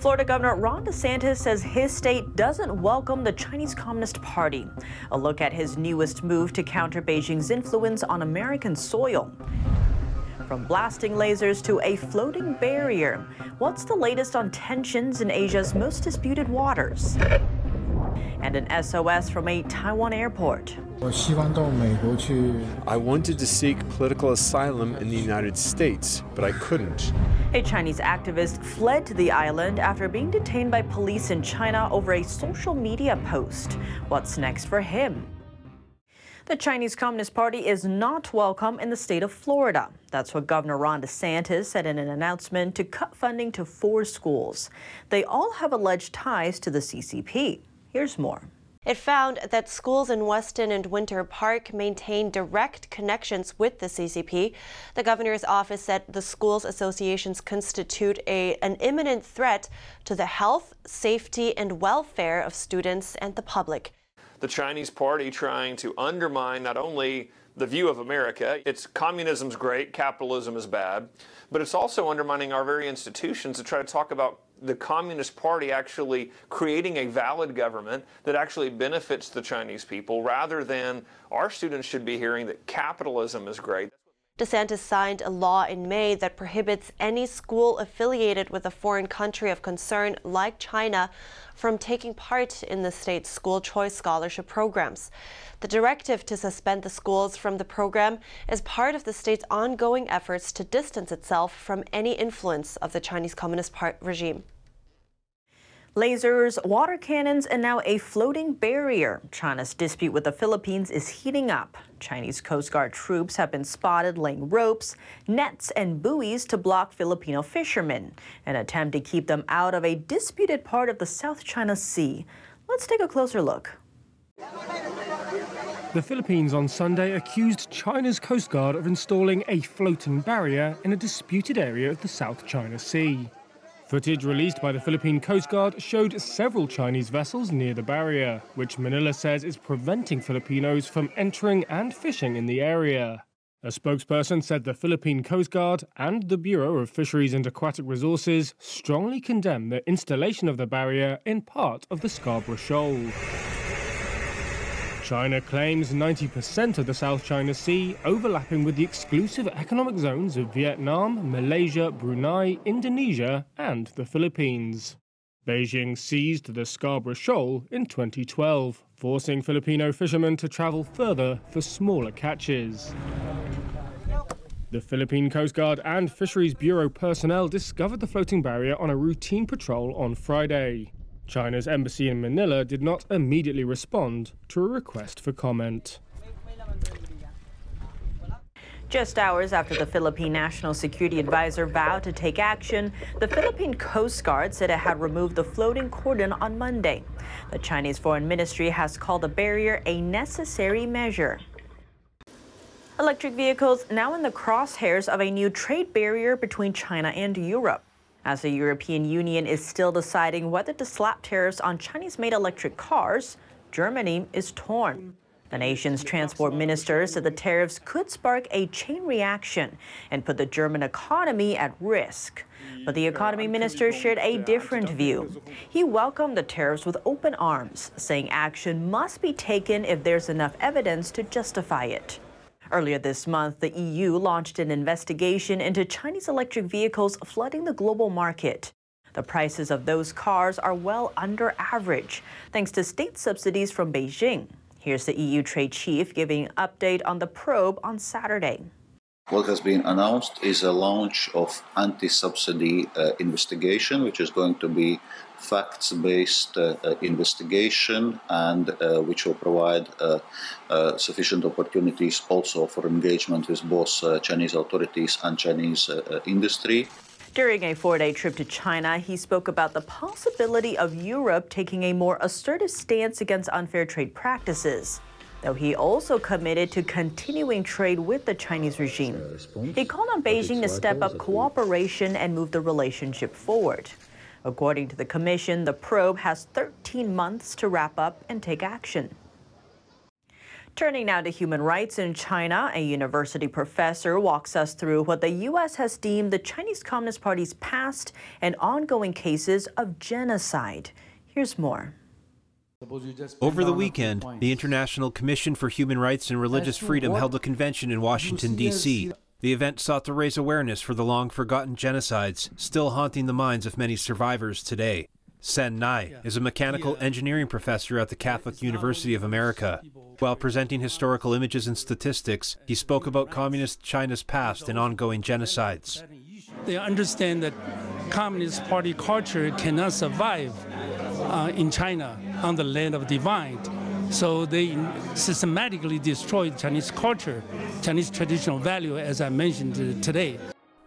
Florida Governor Ron DeSantis says his state doesn't welcome the Chinese Communist Party. A look at his newest move to counter Beijing's influence on American soil. From blasting lasers to a floating barrier. What's the latest on tensions in Asia's most disputed waters? And an SOS from a Taiwan airport. I wanted to seek political asylum in the United States, but I couldn't. A Chinese activist fled to the island after being detained by police in China over a social media post. What's next for him? The Chinese Communist Party is not welcome in the state of Florida. That's what Governor Ron DeSantis said in an announcement to cut funding to four schools. They all have alleged ties to the CCP. Here's more. It found that schools in Weston and Winter Park maintain direct connections with the CCP. The governor's office said the schools associations constitute a, an imminent threat to the health, safety, and welfare of students and the public. The Chinese party trying to undermine not only the view of America, it's communism's great, capitalism is bad, but it's also undermining our very institutions to try to talk about the Communist Party actually creating a valid government that actually benefits the Chinese people rather than our students should be hearing that capitalism is great. DeSantis signed a law in May that prohibits any school affiliated with a foreign country of concern like China from taking part in the state's school choice scholarship programs. The directive to suspend the schools from the program is part of the state's ongoing efforts to distance itself from any influence of the Chinese Communist Party regime. Lasers, water cannons, and now a floating barrier. China's dispute with the Philippines is heating up. Chinese Coast Guard troops have been spotted laying ropes, nets, and buoys to block Filipino fishermen, an attempt to keep them out of a disputed part of the South China Sea. Let's take a closer look. The Philippines on Sunday accused China's Coast Guard of installing a floating barrier in a disputed area of the South China Sea. Footage released by the Philippine Coast Guard showed several Chinese vessels near the barrier, which Manila says is preventing Filipinos from entering and fishing in the area. A spokesperson said the Philippine Coast Guard and the Bureau of Fisheries and Aquatic Resources strongly condemn the installation of the barrier in part of the Scarborough Shoal. China claims 90% of the South China Sea, overlapping with the exclusive economic zones of Vietnam, Malaysia, Brunei, Indonesia, and the Philippines. Beijing seized the Scarborough Shoal in 2012, forcing Filipino fishermen to travel further for smaller catches. The Philippine Coast Guard and Fisheries Bureau personnel discovered the floating barrier on a routine patrol on Friday. China's embassy in Manila did not immediately respond to a request for comment. Just hours after the Philippine National Security Advisor vowed to take action, the Philippine Coast Guard said it had removed the floating cordon on Monday. The Chinese Foreign Ministry has called the barrier a necessary measure. Electric vehicles now in the crosshairs of a new trade barrier between China and Europe. As the European Union is still deciding whether to slap tariffs on Chinese made electric cars, Germany is torn. The nation's transport minister said the tariffs could spark a chain reaction and put the German economy at risk. But the economy minister shared a different view. He welcomed the tariffs with open arms, saying action must be taken if there's enough evidence to justify it. Earlier this month, the EU launched an investigation into Chinese electric vehicles flooding the global market. The prices of those cars are well under average, thanks to state subsidies from Beijing. Here's the EU trade chief giving an update on the probe on Saturday. What has been announced is a launch of anti-subsidy uh, investigation, which is going to be facts-based uh, uh, investigation and uh, which will provide uh, uh, sufficient opportunities also for engagement with both Chinese authorities and Chinese industry. During a four day trip to China, he spoke about the possibility of Europe taking a more assertive stance against unfair trade practices though he also committed to continuing trade with the Chinese regime. He called on Beijing to step up cooperation and move the relationship forward. According to the commission, the probe has 13 months to wrap up and take action. Turning now to human rights in China, a university professor walks us through what the U.S. has deemed the Chinese Communist Party's past and ongoing cases of genocide. Here's more. Over the weekend, the International Commission for Human Rights and Religious Freedom held a convention in Washington, D.C. The event sought to raise awareness for the long forgotten genocides still haunting the minds of many survivors today. Sen Nai is a mechanical engineering professor at the Catholic University of America. While presenting historical images and statistics, he spoke about Communist China's past and ongoing genocides. They understand that Communist Party culture cannot survive uh, in China on the land of divide. So they systematically destroyed Chinese culture, Chinese traditional value, as I mentioned today.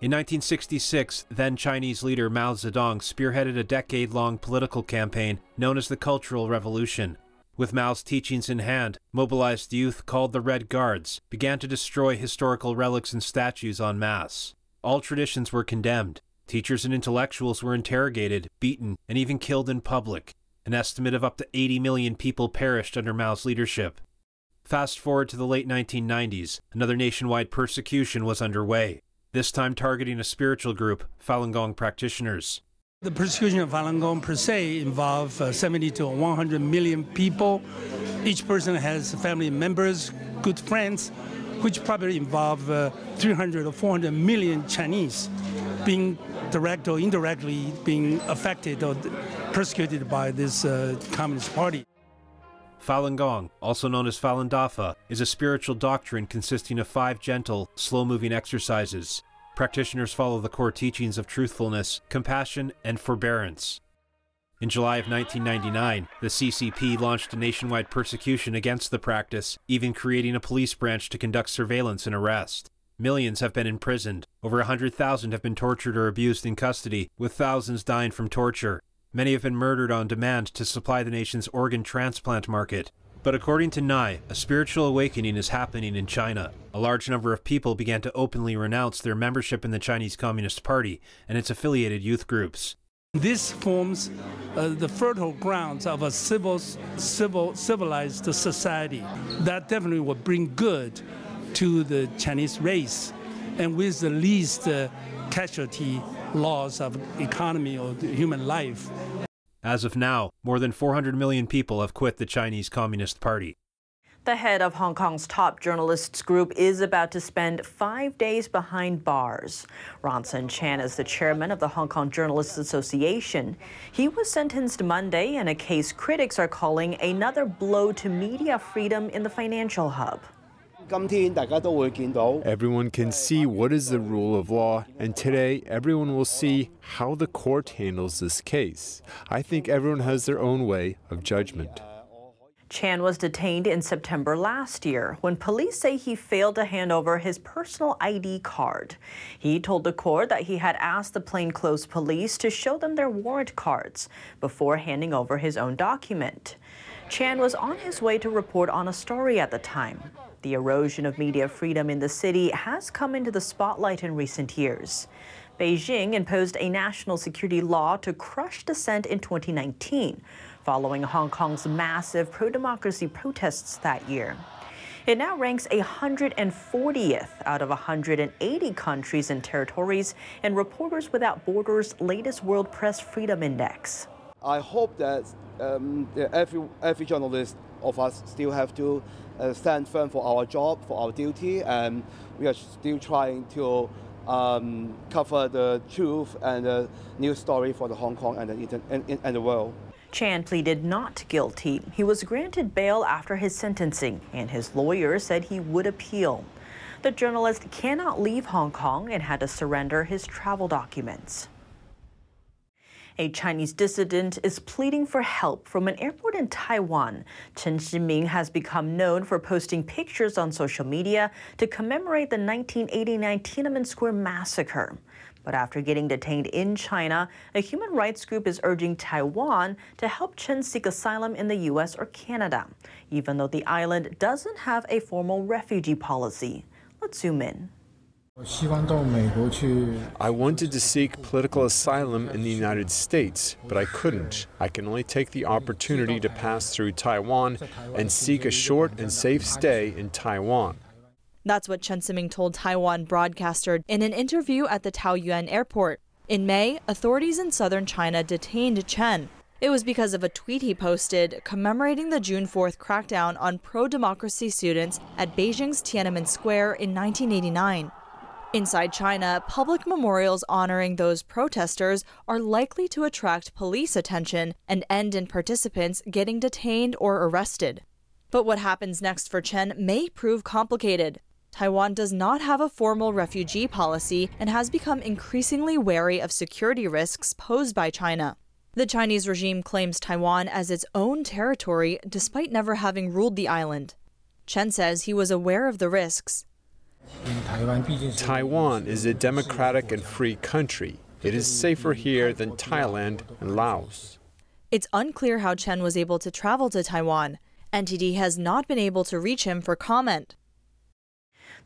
In 1966, then Chinese leader Mao Zedong spearheaded a decade long political campaign known as the Cultural Revolution. With Mao's teachings in hand, mobilized youth called the Red Guards began to destroy historical relics and statues en masse. All traditions were condemned. Teachers and intellectuals were interrogated, beaten, and even killed in public. An estimate of up to 80 million people perished under Mao's leadership. Fast forward to the late 1990s, another nationwide persecution was underway, this time targeting a spiritual group, Falun Gong practitioners. The persecution of Falun Gong per se involves uh, 70 to 100 million people. Each person has family members, good friends, which probably involve uh, 300 or 400 million Chinese being direct or indirectly being affected or persecuted by this uh, Communist Party. Falun Gong, also known as Falun Dafa, is a spiritual doctrine consisting of five gentle, slow moving exercises. Practitioners follow the core teachings of truthfulness, compassion, and forbearance. In July of 1999, the CCP launched a nationwide persecution against the practice, even creating a police branch to conduct surveillance and arrest. Millions have been imprisoned. Over 100,000 have been tortured or abused in custody, with thousands dying from torture. Many have been murdered on demand to supply the nation's organ transplant market. But according to Nai, a spiritual awakening is happening in China. A large number of people began to openly renounce their membership in the Chinese Communist Party and its affiliated youth groups. This forms uh, the fertile grounds of a civil, civil, civilized society that definitely will bring good to the Chinese race, and with the least uh, casualty loss of economy or human life. As of now, more than 400 million people have quit the Chinese Communist Party. The head of Hong Kong's top journalists group is about to spend five days behind bars. Ronson Chan is the chairman of the Hong Kong Journalists Association. He was sentenced Monday in a case critics are calling another blow to media freedom in the financial hub. Everyone can see what is the rule of law, and today everyone will see how the court handles this case. I think everyone has their own way of judgment. Chan was detained in September last year when police say he failed to hand over his personal ID card. He told the court that he had asked the plainclothes police to show them their warrant cards before handing over his own document. Chan was on his way to report on a story at the time. The erosion of media freedom in the city has come into the spotlight in recent years. Beijing imposed a national security law to crush dissent in 2019, following Hong Kong's massive pro democracy protests that year. It now ranks 140th out of 180 countries and territories in Reporters Without Borders' latest World Press Freedom Index. I hope that um, every, every journalist of us still have to uh, stand firm for our job, for our duty, and we are still trying to um, cover the truth and the news story for the Hong Kong and the, and, and the world. Chan pleaded not guilty. He was granted bail after his sentencing, and his lawyer said he would appeal. The journalist cannot leave Hong Kong and had to surrender his travel documents. A Chinese dissident is pleading for help from an airport in Taiwan. Chen Siming has become known for posting pictures on social media to commemorate the 1989 Tiananmen Square massacre. But after getting detained in China, a human rights group is urging Taiwan to help Chen seek asylum in the U.S. or Canada, even though the island doesn't have a formal refugee policy. Let's zoom in. I wanted to seek political asylum in the United States, but I couldn't. I can only take the opportunity to pass through Taiwan and seek a short and safe stay in Taiwan. That's what Chen Siming told Taiwan broadcaster in an interview at the Taoyuan airport. In May, authorities in southern China detained Chen. It was because of a tweet he posted commemorating the June 4th crackdown on pro democracy students at Beijing's Tiananmen Square in 1989. Inside China, public memorials honoring those protesters are likely to attract police attention and end in participants getting detained or arrested. But what happens next for Chen may prove complicated. Taiwan does not have a formal refugee policy and has become increasingly wary of security risks posed by China. The Chinese regime claims Taiwan as its own territory despite never having ruled the island. Chen says he was aware of the risks. Taiwan is a democratic and free country. It is safer here than Thailand and Laos. It's unclear how Chen was able to travel to Taiwan. NTD has not been able to reach him for comment.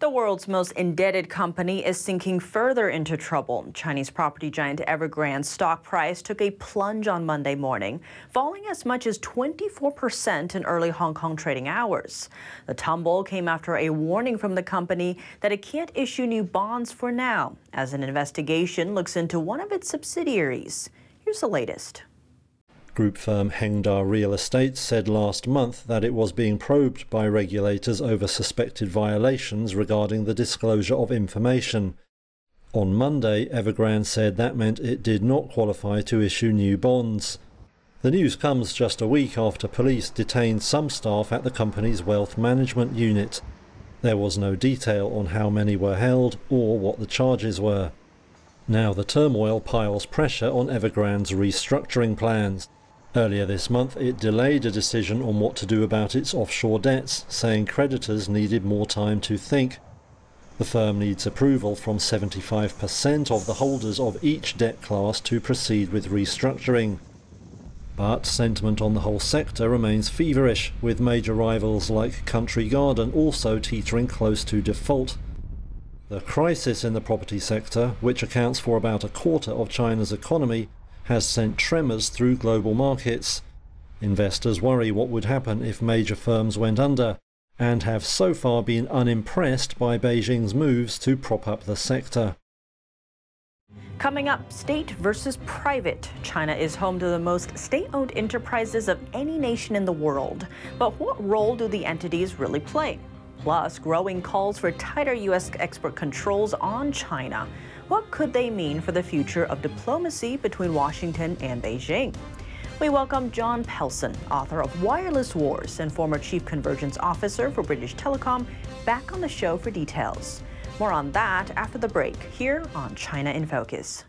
The world's most indebted company is sinking further into trouble. Chinese property giant Evergrande's stock price took a plunge on Monday morning, falling as much as 24% in early Hong Kong trading hours. The tumble came after a warning from the company that it can't issue new bonds for now, as an investigation looks into one of its subsidiaries. Here's the latest. Group firm Hengda Real Estate said last month that it was being probed by regulators over suspected violations regarding the disclosure of information. On Monday, Evergrande said that meant it did not qualify to issue new bonds. The news comes just a week after police detained some staff at the company's wealth management unit. There was no detail on how many were held or what the charges were. Now the turmoil piles pressure on Evergrande's restructuring plans. Earlier this month, it delayed a decision on what to do about its offshore debts, saying creditors needed more time to think. The firm needs approval from 75% of the holders of each debt class to proceed with restructuring. But sentiment on the whole sector remains feverish, with major rivals like Country Garden also teetering close to default. The crisis in the property sector, which accounts for about a quarter of China's economy, has sent tremors through global markets. Investors worry what would happen if major firms went under, and have so far been unimpressed by Beijing's moves to prop up the sector. Coming up, state versus private. China is home to the most state owned enterprises of any nation in the world. But what role do the entities really play? Plus, growing calls for tighter U.S. export controls on China. What could they mean for the future of diplomacy between Washington and Beijing? We welcome John Pelson, author of Wireless Wars and former Chief Convergence Officer for British Telecom, back on the show for details. More on that after the break here on China in Focus.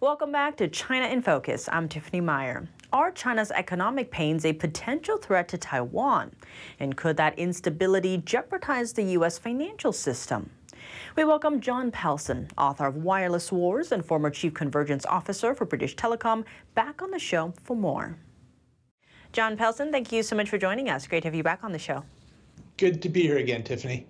Welcome back to China in Focus. I'm Tiffany Meyer. Are China's economic pains a potential threat to Taiwan? And could that instability jeopardize the U.S. financial system? We welcome John Pelson, author of Wireless Wars and former Chief Convergence Officer for British Telecom, back on the show for more. John Pelson, thank you so much for joining us. Great to have you back on the show. Good to be here again, Tiffany.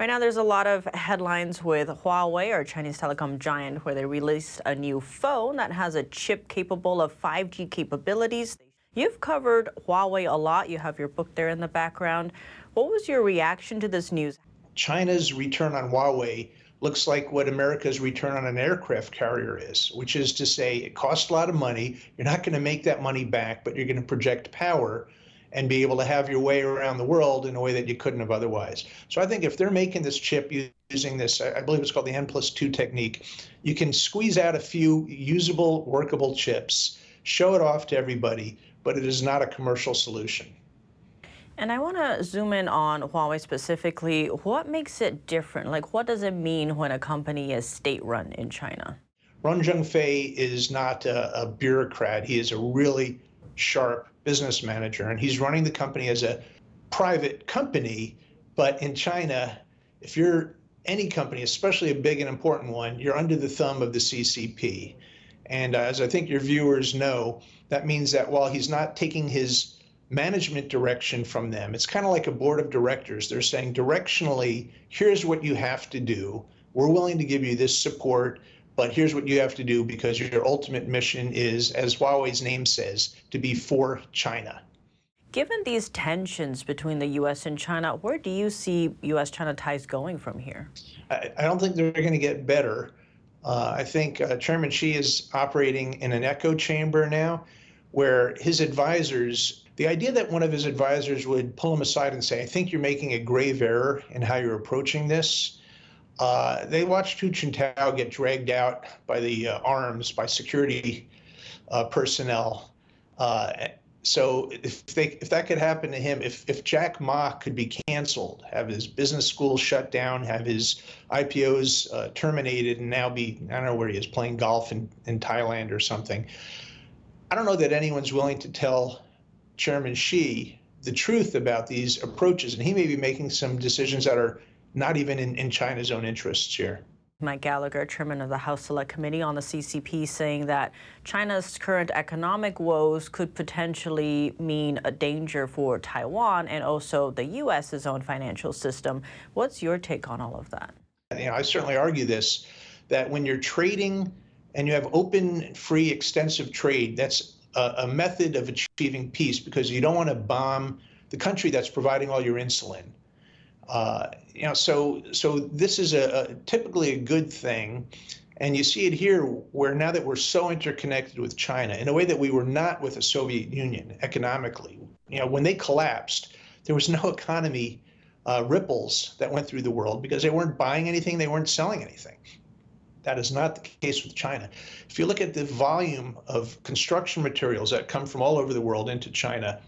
Right now, there's a lot of headlines with Huawei, or Chinese telecom giant, where they released a new phone that has a chip capable of 5G capabilities. You've covered Huawei a lot. You have your book there in the background. What was your reaction to this news? China's return on Huawei looks like what America's return on an aircraft carrier is, which is to say it costs a lot of money. You're not going to make that money back, but you're going to project power and be able to have your way around the world in a way that you couldn't have otherwise. So I think if they're making this chip using this, I believe it's called the N plus two technique, you can squeeze out a few usable, workable chips, show it off to everybody, but it is not a commercial solution. And I want to zoom in on Huawei specifically. What makes it different? Like, what does it mean when a company is state run in China? Ren Zhengfei is not a, a bureaucrat. He is a really sharp business manager, and he's running the company as a private company. But in China, if you're any company, especially a big and important one, you're under the thumb of the CCP. And uh, as I think your viewers know, that means that while he's not taking his management direction from them, it's kind of like a board of directors. They're saying directionally, here's what you have to do. We're willing to give you this support, but here's what you have to do because your ultimate mission is, as Huawei's name says, to be for China. Given these tensions between the U.S. and China, where do you see U.S. China ties going from here? I, I don't think they're going to get better. Uh, I think uh, Chairman Xi is operating in an echo chamber now where his advisors, the idea that one of his advisors would pull him aside and say, I think you're making a grave error in how you're approaching this. Uh, they watched Hu Jintao get dragged out by the uh, arms by security uh, personnel. Uh, so if they if that could happen to him, if if Jack Ma could be canceled, have his business school shut down, have his IPOs uh, terminated, and now be I don't know where he is playing golf in in Thailand or something. I don't know that anyone's willing to tell Chairman Xi the truth about these approaches, and he may be making some decisions that are not even in, in China's own interests here. Mike Gallagher, chairman of the House Select Committee on the CCP, saying that China's current economic woes could potentially mean a danger for Taiwan and also the U.S.'s own financial system. What's your take on all of that? You know, I certainly argue this that when you're trading and you have open, free, extensive trade, that's a, a method of achieving peace because you don't want to bomb the country that's providing all your insulin. Uh, you know, so so this is a, a, typically a good thing, and you see it here where now that we're so interconnected with China in a way that we were not with the Soviet Union economically. You know, when they collapsed, there was no economy uh, ripples that went through the world because they weren't buying anything, they weren't selling anything. That is not the case with China. If you look at the volume of construction materials that come from all over the world into China,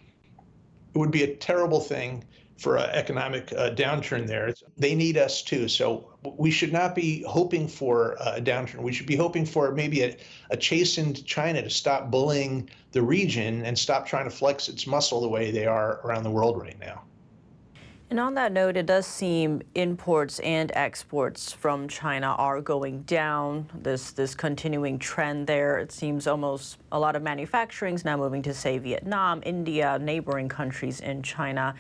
it would be a terrible thing for an economic uh, downturn there. They need us too. So we should not be hoping for a downturn. We should be hoping for maybe a, a chastened China to stop bullying the region and stop trying to flex its muscle the way they are around the world right now. And on that note, it does seem imports and exports from China are going down. This this continuing trend there. It seems almost a lot of manufacturing is now moving to say Vietnam, India, neighboring countries in China.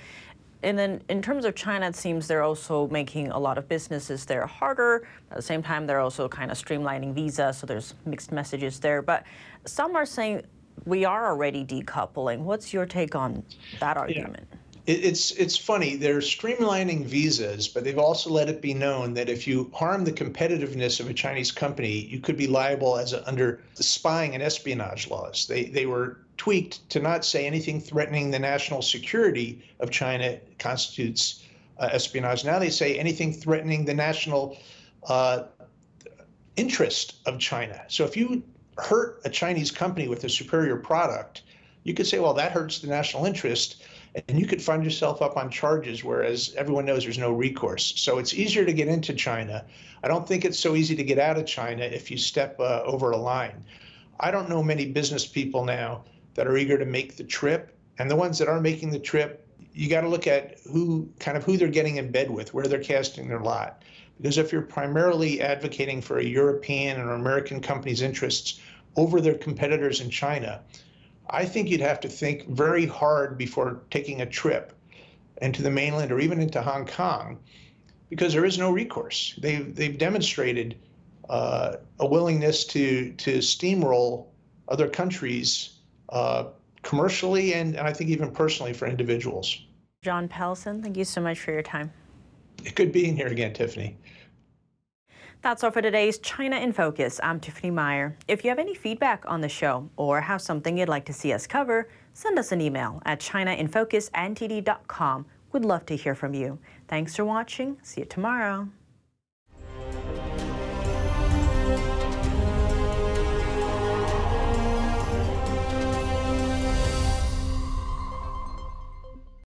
And then in terms of China, it seems they're also making a lot of businesses there harder. At the same time, they're also kind of streamlining visa, so there's mixed messages there. But some are saying we are already decoupling. What's your take on that argument? Yeah. It's it's funny. They're streamlining visas, but they've also let it be known that if you harm the competitiveness of a Chinese company, you could be liable as a, under the spying and espionage laws. They they were tweaked to not say anything threatening the national security of China constitutes uh, espionage. Now they say anything threatening the national uh, interest of China. So if you hurt a Chinese company with a superior product, you could say, well, that hurts the national interest and you could find yourself up on charges, whereas everyone knows there's no recourse. So it's easier to get into China. I don't think it's so easy to get out of China if you step uh, over a line. I don't know many business people now that are eager to make the trip, and the ones that are making the trip, you got to look at who kind of who they're getting in bed with, where they're casting their lot. Because if you're primarily advocating for a European or American company's interests over their competitors in China, I think you'd have to think very hard before taking a trip into the mainland or even into Hong Kong because there is no recourse. They've, they've demonstrated uh, a willingness to, to steamroll other countries uh, commercially and, and I think even personally for individuals. John Pelson, thank you so much for your time. Good being here again, Tiffany. That's all for today's China in Focus. I'm Tiffany Meyer. If you have any feedback on the show or have something you'd like to see us cover, send us an email at chinainfocus@ntd.com. We'd love to hear from you. Thanks for watching. See you tomorrow.